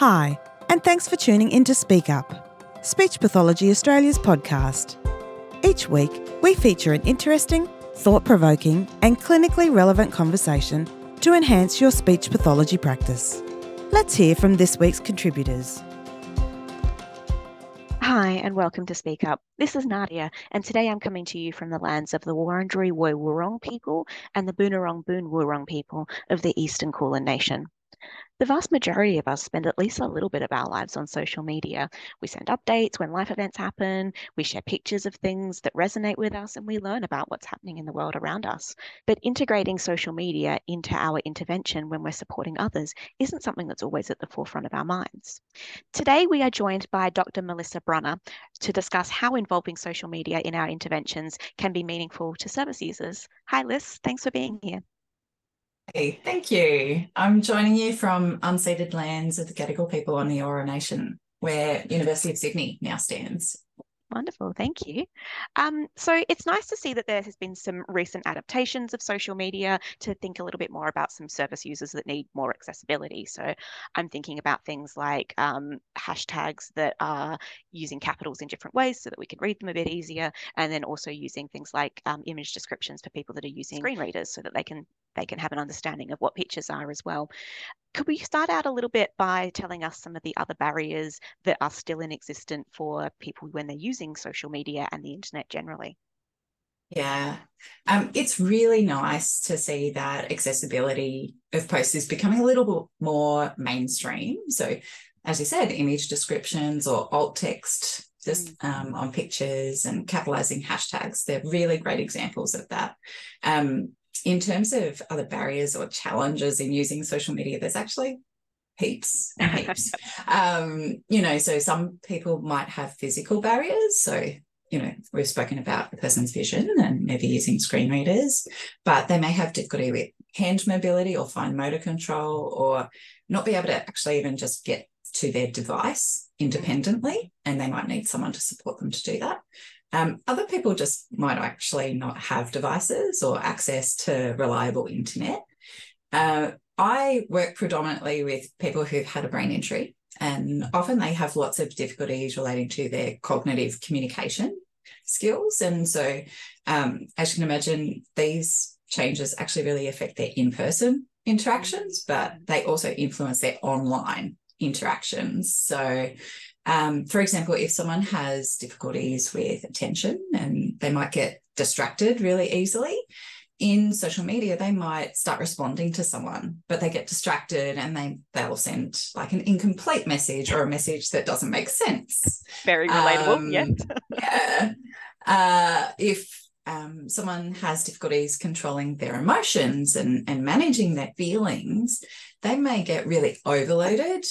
Hi, and thanks for tuning in to Speak Up, Speech Pathology Australia's podcast. Each week, we feature an interesting, thought provoking, and clinically relevant conversation to enhance your speech pathology practice. Let's hear from this week's contributors. Hi, and welcome to Speak Up. This is Nadia, and today I'm coming to you from the lands of the Wurundjeri Woi Wurrung people and the Boonwurrung Boon Wurrung people of the Eastern Kulin Nation. The vast majority of us spend at least a little bit of our lives on social media. We send updates when life events happen, we share pictures of things that resonate with us, and we learn about what's happening in the world around us. But integrating social media into our intervention when we're supporting others isn't something that's always at the forefront of our minds. Today, we are joined by Dr. Melissa Brunner to discuss how involving social media in our interventions can be meaningful to service users. Hi, Liss. Thanks for being here. Hey, thank you. I'm joining you from unceded lands of the Gadigal people on the Eora Nation, where University of Sydney now stands. Wonderful, thank you. Um, so it's nice to see that there has been some recent adaptations of social media to think a little bit more about some service users that need more accessibility. So I'm thinking about things like um, hashtags that are using capitals in different ways so that we can read them a bit easier, and then also using things like um, image descriptions for people that are using screen readers so that they can they can have an understanding of what pictures are as well. Could we start out a little bit by telling us some of the other barriers that are still in existence for people when they're using social media and the internet generally? Yeah, um, it's really nice to see that accessibility of posts is becoming a little bit more mainstream. So, as you said, image descriptions or alt text just mm. um, on pictures and capitalizing hashtags, they're really great examples of that. Um, in terms of other barriers or challenges in using social media, there's actually heaps and heaps. um, you know, so some people might have physical barriers. So, you know, we've spoken about a person's vision and maybe using screen readers, but they may have difficulty with hand mobility or fine motor control or not be able to actually even just get to their device independently. And they might need someone to support them to do that. Um, other people just might actually not have devices or access to reliable internet. Uh, I work predominantly with people who've had a brain injury, and often they have lots of difficulties relating to their cognitive communication skills. And so, um, as you can imagine, these changes actually really affect their in person interactions, but they also influence their online interactions. So, um, for example, if someone has difficulties with attention and they might get distracted really easily, in social media they might start responding to someone but they get distracted and they they'll send like an incomplete message or a message that doesn't make sense very relatable um, yeah yeah uh, if um, someone has difficulties controlling their emotions and, and managing their feelings they may get really overloaded.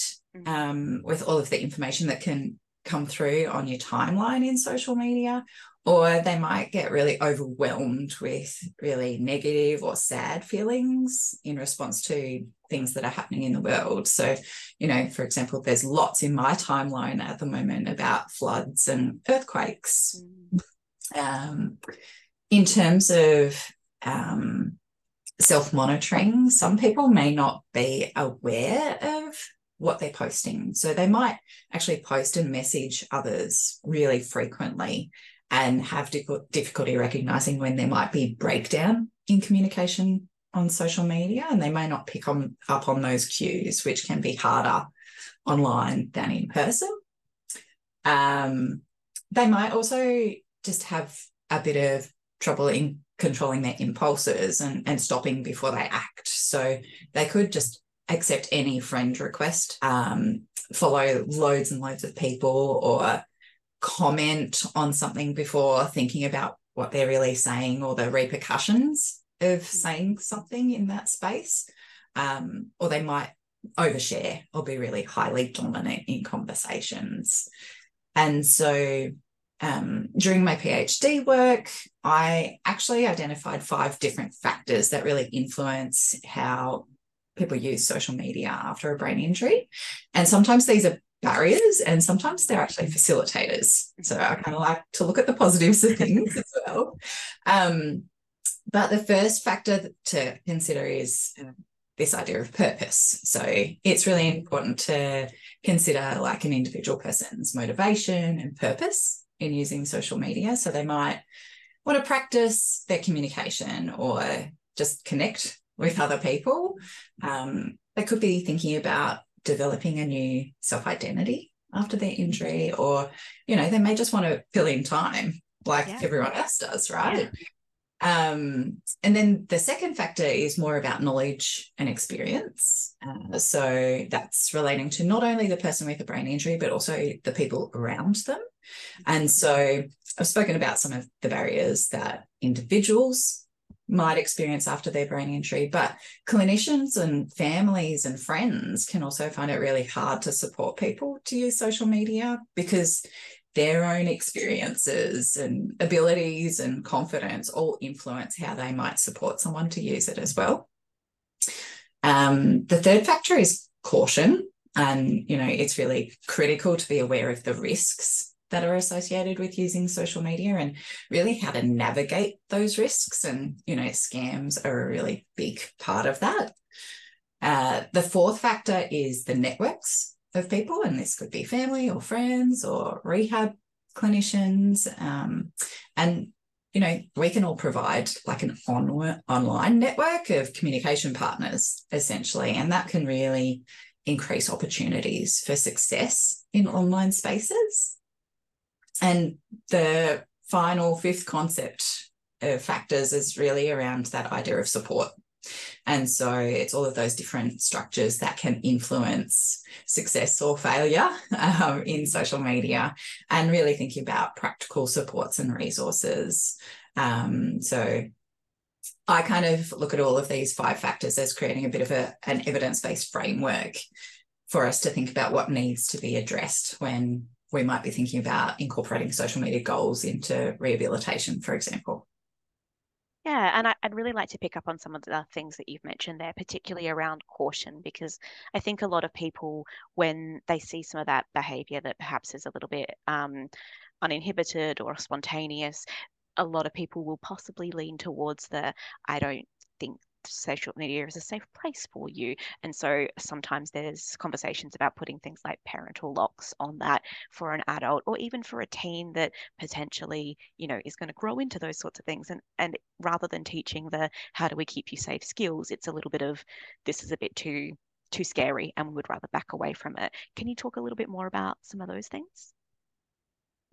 Um, with all of the information that can come through on your timeline in social media, or they might get really overwhelmed with really negative or sad feelings in response to things that are happening in the world. So, you know, for example, there's lots in my timeline at the moment about floods and earthquakes. Mm. Um, in terms of um, self monitoring, some people may not be aware of what they're posting. So they might actually post and message others really frequently and have difficulty recognizing when there might be breakdown in communication on social media and they may not pick on, up on those cues which can be harder online than in person um, they might also just have a bit of trouble in controlling their impulses and, and stopping before they act so they could just accept any friend request, um, follow loads and loads of people, or comment on something before thinking about what they're really saying or the repercussions of saying something in that space. Um, or they might overshare or be really highly dominant in conversations. And so um, during my PhD work, I actually identified five different factors that really influence how people use social media after a brain injury. And sometimes these are barriers and sometimes they're actually facilitators. So I kind of like to look at the positives of things as well. Um, but the first factor to consider is this idea of purpose. So it's really important to consider like an individual person's motivation and purpose in using social media. So they might want to practice their communication or just connect with other people. Um, they could be thinking about developing a new self identity after their injury, or, you know, they may just want to fill in time like yeah. everyone else does, right? Yeah. Um, and then the second factor is more about knowledge and experience. Uh, so that's relating to not only the person with a brain injury, but also the people around them. And so I've spoken about some of the barriers that individuals might experience after their brain injury, but clinicians and families and friends can also find it really hard to support people to use social media because their own experiences and abilities and confidence all influence how they might support someone to use it as well. Um, the third factor is caution. And, you know, it's really critical to be aware of the risks that are associated with using social media and really how to navigate those risks. And, you know, scams are a really big part of that. Uh, the fourth factor is the networks of people, and this could be family or friends or rehab clinicians. Um, and you know, we can all provide like an on- online network of communication partners, essentially, and that can really increase opportunities for success in online spaces. And the final fifth concept of factors is really around that idea of support. And so it's all of those different structures that can influence success or failure um, in social media and really thinking about practical supports and resources. Um, so I kind of look at all of these five factors as creating a bit of a, an evidence based framework for us to think about what needs to be addressed when we might be thinking about incorporating social media goals into rehabilitation, for example. Yeah, and I, would really like to pick up on some of the things that you've mentioned there, particularly around caution, because I think a lot of people, when they see some of that behavior that perhaps is a little bit um, uninhibited or spontaneous, a lot of people will possibly lean towards the I don't think social media is a safe place for you. And so sometimes there's conversations about putting things like parental locks on that for an adult or even for a teen that potentially, you know, is going to grow into those sorts of things. And and rather than teaching the how do we keep you safe skills, it's a little bit of this is a bit too too scary and we would rather back away from it. Can you talk a little bit more about some of those things?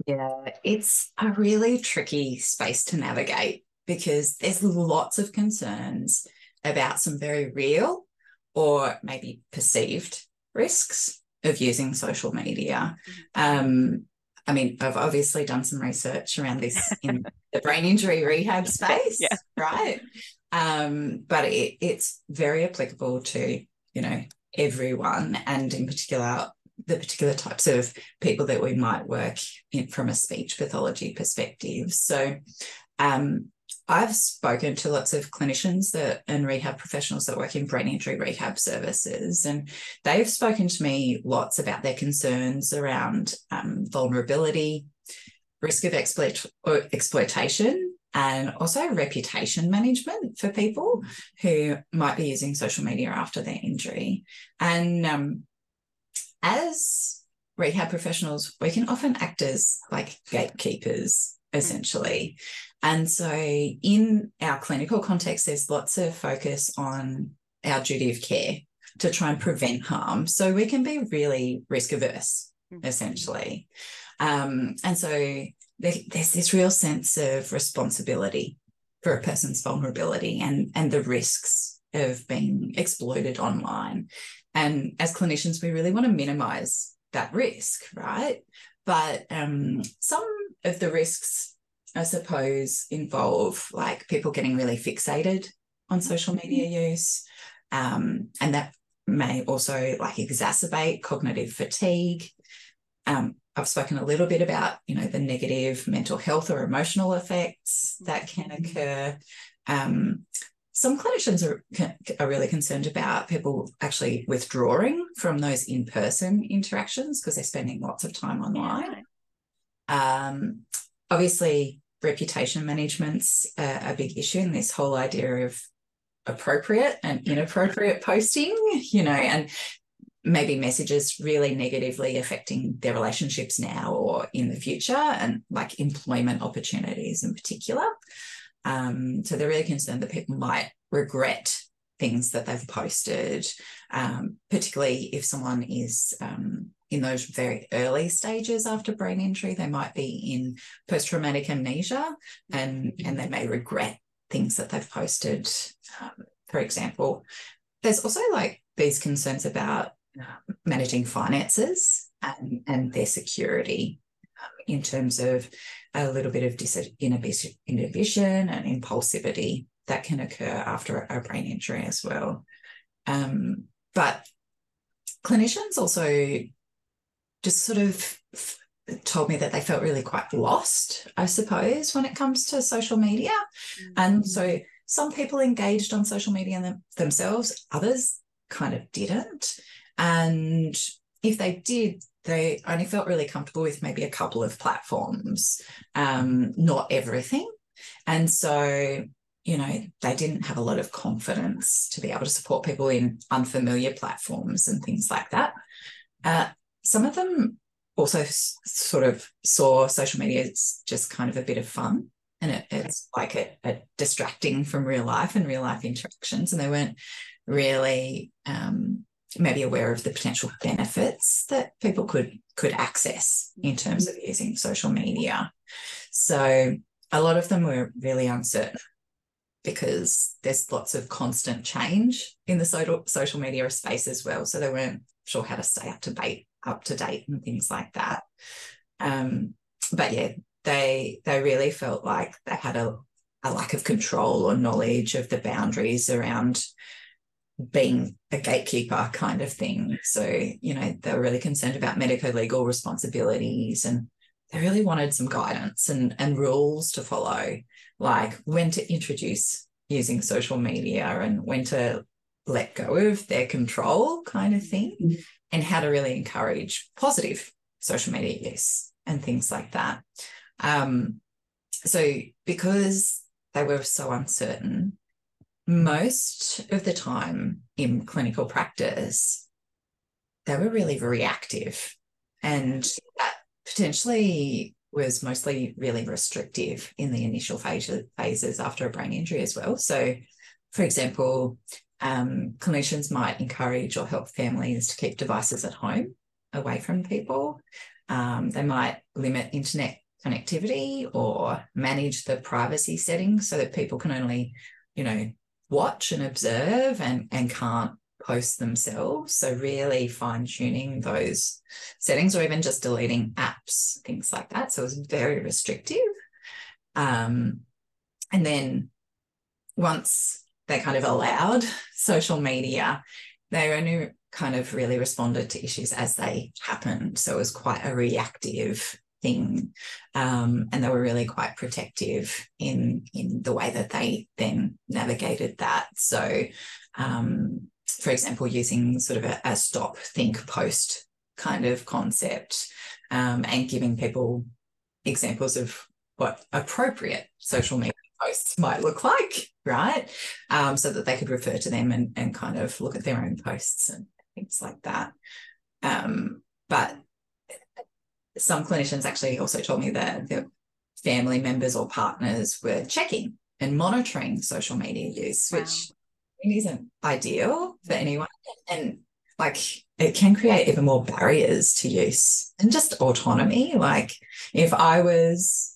Yeah, it's a really tricky space to navigate because there's lots of concerns about some very real or maybe perceived risks of using social media. Mm-hmm. Um, I mean, I've obviously done some research around this in the brain injury rehab space, yeah. right? Um, but it, it's very applicable to, you know, everyone and in particular the particular types of people that we might work in from a speech pathology perspective. So um, I've spoken to lots of clinicians that and rehab professionals that work in brain injury rehab services, and they've spoken to me lots about their concerns around um, vulnerability, risk of exploit, exploitation, and also reputation management for people who might be using social media after their injury. And um, as rehab professionals, we can often act as like gatekeepers essentially. And so, in our clinical context, there's lots of focus on our duty of care to try and prevent harm. So, we can be really risk averse, mm-hmm. essentially. Um, and so, there, there's this real sense of responsibility for a person's vulnerability and, and the risks of being exploited online. And as clinicians, we really want to minimize that risk, right? But um, some of the risks I suppose, involve like people getting really fixated on social media mm-hmm. use. Um, and that may also like exacerbate cognitive fatigue. Um, I've spoken a little bit about, you know, the negative mental health or emotional effects that can mm-hmm. occur. Um, some clinicians are, are really concerned about people actually withdrawing from those in-person interactions because they're spending lots of time online. Um, obviously, reputation management's a, a big issue in this whole idea of appropriate and inappropriate posting, you know, and maybe messages really negatively affecting their relationships now or in the future, and like employment opportunities in particular. Um, so they're really concerned that people might regret things that they've posted, um, particularly if someone is um, in those very early stages after brain injury. They might be in post traumatic amnesia and, and they may regret things that they've posted. Um, for example, there's also like these concerns about uh, managing finances and, and their security um, in terms of a little bit of disinhibition inhibition and impulsivity that can occur after a brain injury as well. Um, but clinicians also just sort of told me that they felt really quite lost, I suppose, when it comes to social media. Mm-hmm. And so some people engaged on social media them, themselves, others kind of didn't. And if they did, they only felt really comfortable with maybe a couple of platforms, um, not everything. And so, you know, they didn't have a lot of confidence to be able to support people in unfamiliar platforms and things like that. Uh, some of them also sort of saw social media as just kind of a bit of fun. And it, it's like a, a, distracting from real life and real life interactions. And they weren't really um, maybe aware of the potential benefits that people could could access in terms of using social media. So a lot of them were really uncertain because there's lots of constant change in the social social media space as well. So they weren't sure how to stay up to date up to date and things like that um, but yeah they they really felt like they had a, a lack of control or knowledge of the boundaries around being a gatekeeper kind of thing. So, you know, they were really concerned about medico legal responsibilities and they really wanted some guidance and, and rules to follow, like when to introduce using social media and when to let go of their control kind of thing, mm-hmm. And how to really encourage positive social media use and things like that. Um, so, because they were so uncertain, most of the time in clinical practice, they were really reactive. And that potentially was mostly really restrictive in the initial phases after a brain injury as well. So, for example, um, clinicians might encourage or help families to keep devices at home away from people. Um, they might limit internet connectivity or manage the privacy settings so that people can only, you know, watch and observe and, and can't post themselves. So, really fine tuning those settings or even just deleting apps, things like that. So, it was very restrictive. Um, and then once they kind of allowed social media, they only kind of really responded to issues as they happened. So, it was quite a reactive thing. Um, and they were really quite protective in in the way that they then navigated that. So, um, for example, using sort of a, a, stop, think, post kind of concept, um, and giving people examples of what appropriate social media posts might look like, right? Um, so that they could refer to them and, and kind of look at their own posts and things like that. Um, but some clinicians actually also told me that their family members or partners were checking and monitoring social media use, wow. which isn't ideal for anyone. And like it can create even more barriers to use and just autonomy. Like if I was,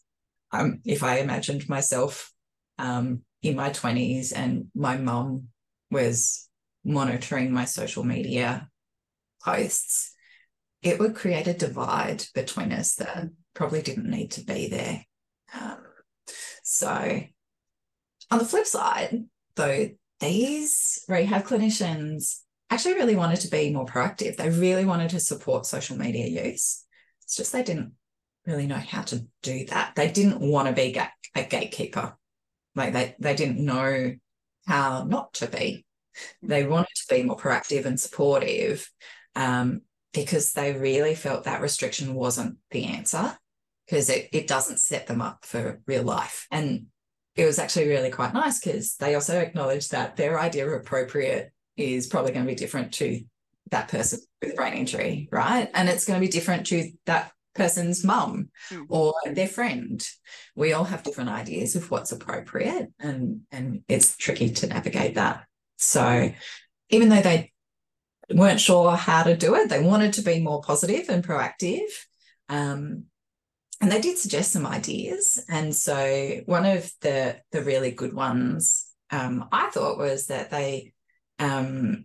um, if I imagined myself um, in my 20s and my mum was monitoring my social media posts, it would create a divide between us that probably didn't need to be there. Um, so, on the flip side, though, these rehab clinicians actually really wanted to be more proactive. They really wanted to support social media use. It's just they didn't really know how to do that. They didn't want to be a gatekeeper. Like they, they didn't know how not to be. They wanted to be more proactive and supportive. Um, because they really felt that restriction wasn't the answer because it, it doesn't set them up for real life. And it was actually really quite nice because they also acknowledged that their idea of appropriate is probably going to be different to that person with brain injury, right? And it's going to be different to that person's mum mm. or their friend. We all have different ideas of what's appropriate and and it's tricky to navigate that. So even though they weren't sure how to do it, they wanted to be more positive and proactive. Um, and they did suggest some ideas. And so one of the the really good ones um, I thought was that they um,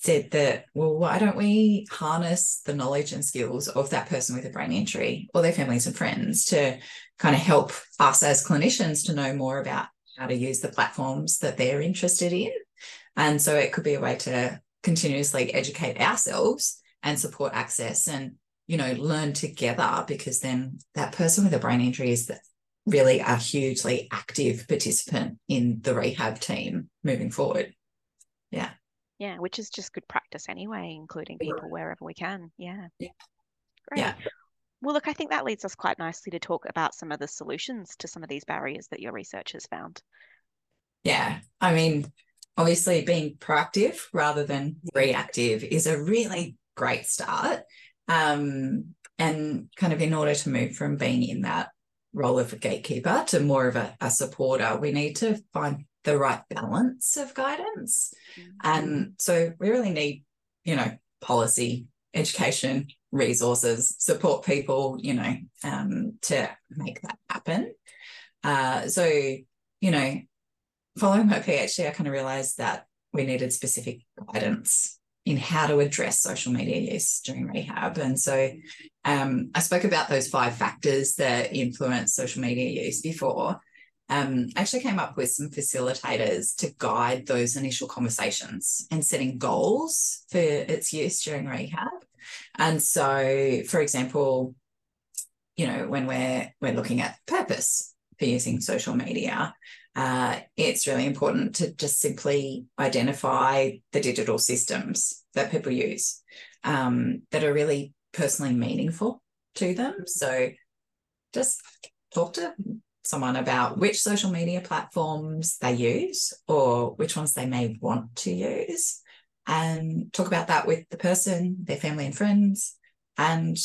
said that, well, why don't we harness the knowledge and skills of that person with a brain injury or their families and friends to kind of help us as clinicians to know more about how to use the platforms that they're interested in. And so it could be a way to continuously educate ourselves and support access and you know learn together because then that person with a brain injury is really a hugely active participant in the rehab team moving forward yeah yeah which is just good practice anyway including people wherever we can. Yeah. Yeah. Great. Yeah. well look i think that leads us quite nicely to talk about some of the solutions to some of these barriers that your research has found. Yeah. I mean obviously being proactive rather than reactive is a really great start um, and kind of in order to move from being in that role of a gatekeeper to more of a, a supporter, we need to find the right balance of guidance. Mm-hmm. And so we really need, you know, policy, education, resources, support people, you know, um, to make that happen. Uh, so, you know, following my PhD, I kind of realized that we needed specific guidance in how to address social media use during rehab. And so um, I spoke about those five factors that influence social media use before. Um, actually came up with some facilitators to guide those initial conversations and setting goals for its use during rehab. And so, for example, you know, when we're we're looking at purpose for using social media, uh, it's really important to just simply identify the digital systems that people use um, that are really personally meaningful to them. So just talk to someone about which social media platforms they use or which ones they may want to use and talk about that with the person, their family and friends, and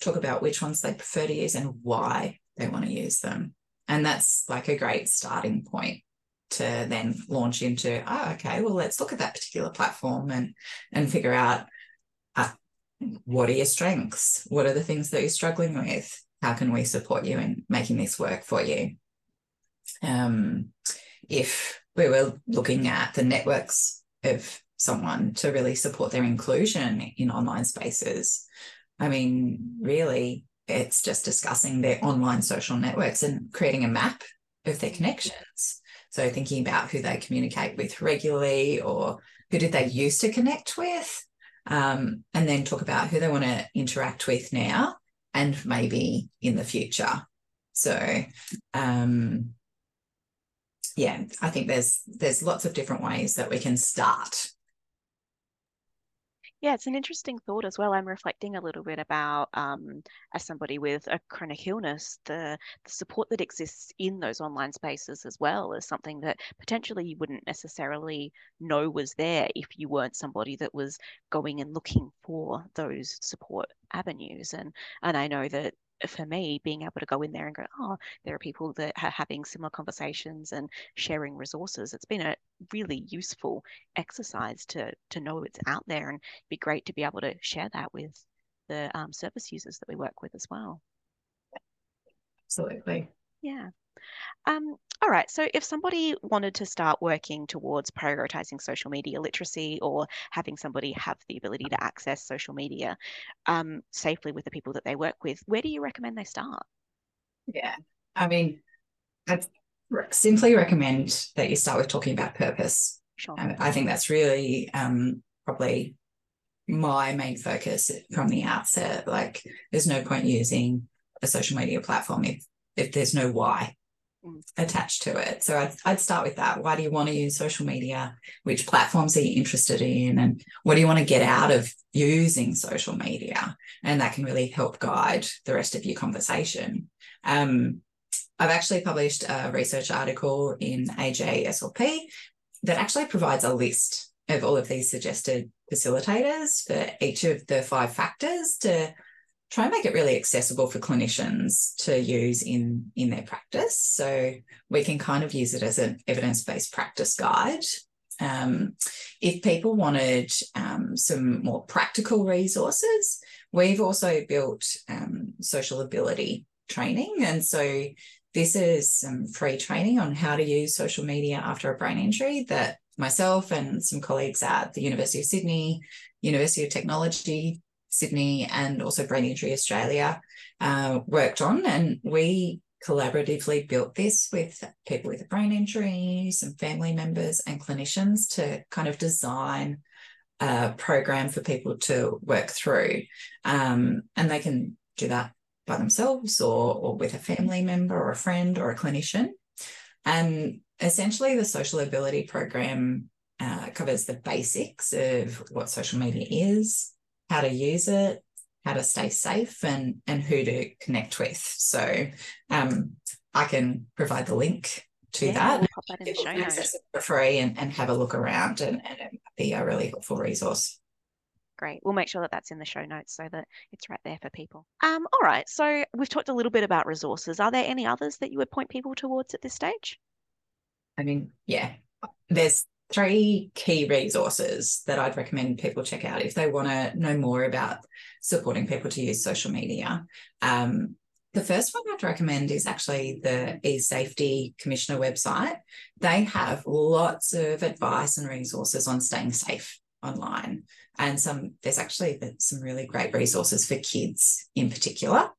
talk about which ones they prefer to use and why they want to use them. And that's like a great starting point to then launch into, oh, okay, well, let's look at that particular platform and and figure out uh, what are your strengths? What are the things that you're struggling with? How can we support you in making this work for you? Um, if we were looking at the networks of someone to really support their inclusion in online spaces, I mean, really, it's just discussing their online social networks and creating a map of their connections. So thinking about who they communicate with regularly or who did they used to connect with, um, and then talk about who they want to interact with now and maybe in the future. So um, yeah, I think there's there's lots of different ways that we can start yeah, it's an interesting thought as well. I'm reflecting a little bit about, um, as somebody with a chronic illness, the, the support that exists in those online spaces as well is something that potentially you wouldn't necessarily know was there if you weren't somebody that was going and looking for those support avenues. And and I know that for me, being able to go in there and go, oh, there are people that are having similar conversations and sharing resources. It's been a really useful exercise to to know it's out there, and be great to be able to share that with the um, service users that we work with as well. Absolutely. Yeah. Um, all right. So, if somebody wanted to start working towards prioritizing social media literacy or having somebody have the ability to access social media um, safely with the people that they work with, where do you recommend they start? Yeah. I mean, I'd simply recommend that you start with talking about purpose. Sure. I think that's really um, probably my main focus from the outset. Like, there's no point using a social media platform if if there's no why. Attached to it. So I'd, I'd start with that. Why do you want to use social media? Which platforms are you interested in? And what do you want to get out of using social media? And that can really help guide the rest of your conversation. Um, I've actually published a research article in AJSLP that actually provides a list of all of these suggested facilitators for each of the five factors to try and make it really accessible for clinicians to use in in their practice. So we can kind of use it as an evidence-based practice guide. Um, if people wanted um, some more practical resources we've also built um, social-ABI-lity training. And so this is some free training on how to use social media after a brain injury that myself and some colleagues at the University of Sydney, University of Technology, Sydney, and also Brain Injury Australia uh, worked on. And we collaboratively built this with people with a brain injury, some family members, and clinicians to kind of design a program for people to work through. Um, and they can do that by themselves or, or with a family member or a friend or a clinician. And essentially, the social-ABI-lity program uh, covers the basics of what social media is, how to use it, how to stay safe, and and who to connect with. So, um, I can provide the link to Yeah, that. we'll that in the show Access it for free and, and have a look around, and, and it might be a really helpful resource. Great. We'll make sure that that's in the show notes so that it's right there for people. Um, all right. So we've talked a little bit about resources. Are there any others that you would point people towards at this stage? I mean, yeah, there's three key resources that I'd recommend people check out if they want to know more about supporting people to use social media. Um, the first one I'd recommend is actually the eSafety Commissioner website. They have lots of advice and resources on staying safe online. And some there's actually some really great resources for kids in particular.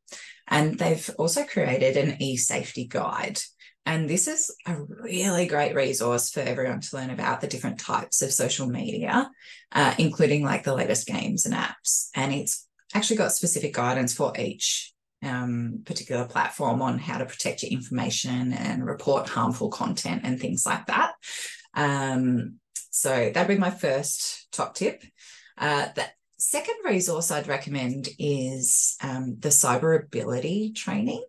And they've also created an eSafety guide. And this is a really great resource for everyone to learn about the different types of social media, uh, including like the latest games and apps. And it's actually got specific guidance for each um, particular platform on how to protect your information and report harmful content and things like that. Um, so that'd be my first top tip. Uh, the second resource I'd recommend is um, the Cyberability training.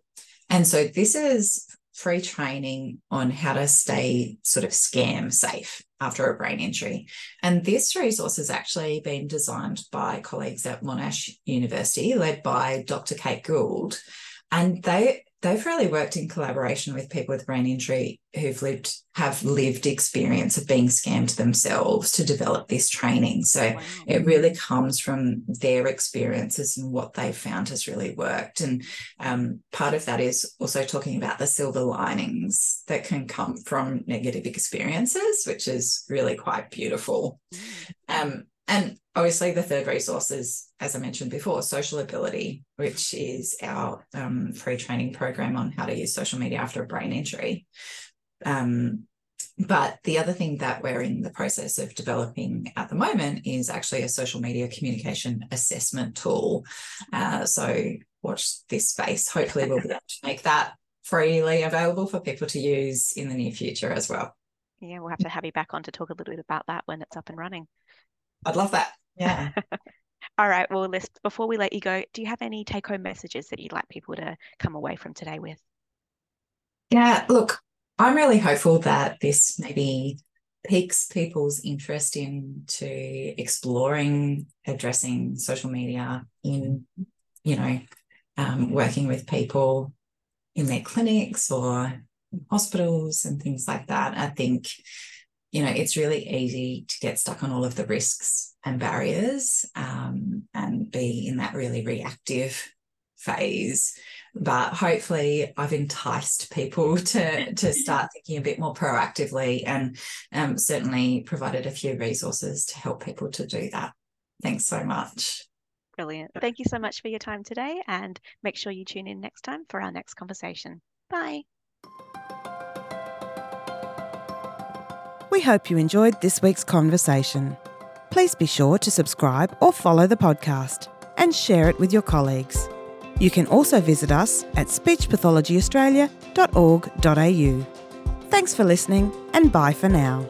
And so this is free training on how to stay sort of scam safe after a brain injury. And this resource has actually been designed by colleagues at Monash University, led by Dr. Kate Gould. And they they've really worked in collaboration with people with brain injury who've lived have lived experience of being scammed themselves to develop this training. So Wow. it really comes from their experiences and what they've found has really worked. And um, part of that is also talking about the silver linings that can come from negative experiences, which is really quite beautiful. Mm. Um, and obviously, the third resource is, as I mentioned before, social-ABI-lity, which is our um, free training program on how to use social media after a brain injury. Um, but the other thing that we're in the process of developing at the moment is actually a social media communication assessment tool. Uh, so watch this space. Hopefully, we'll be able to make that freely available for people to use in the near future as well. Yeah, we'll have to have you back on to talk a little bit about that when it's up and running. I'd love that. Yeah. All right. Well, Liss, before we let you go, do you have any take home messages that you'd like people to come away from today with? Yeah, look, I'm really hopeful that this maybe piques people's interest into exploring addressing social media in, you know, um, working with people in their clinics or hospitals and things like that. I think, you know, it's really easy to get stuck on all of the risks and barriers um, and be in that really reactive phase but hopefully I've enticed people to to start thinking a bit more proactively and um, certainly provided a few resources to help people to do that. Thanks so much. Brilliant. Thank you so much for your time today, and make sure you tune in next time for our next conversation. Bye. We hope you enjoyed this week's conversation. Please be sure to subscribe or follow the podcast and share it with your colleagues. You can also visit us at speechpathologyaustralia.org.au. Thanks for listening and bye for now.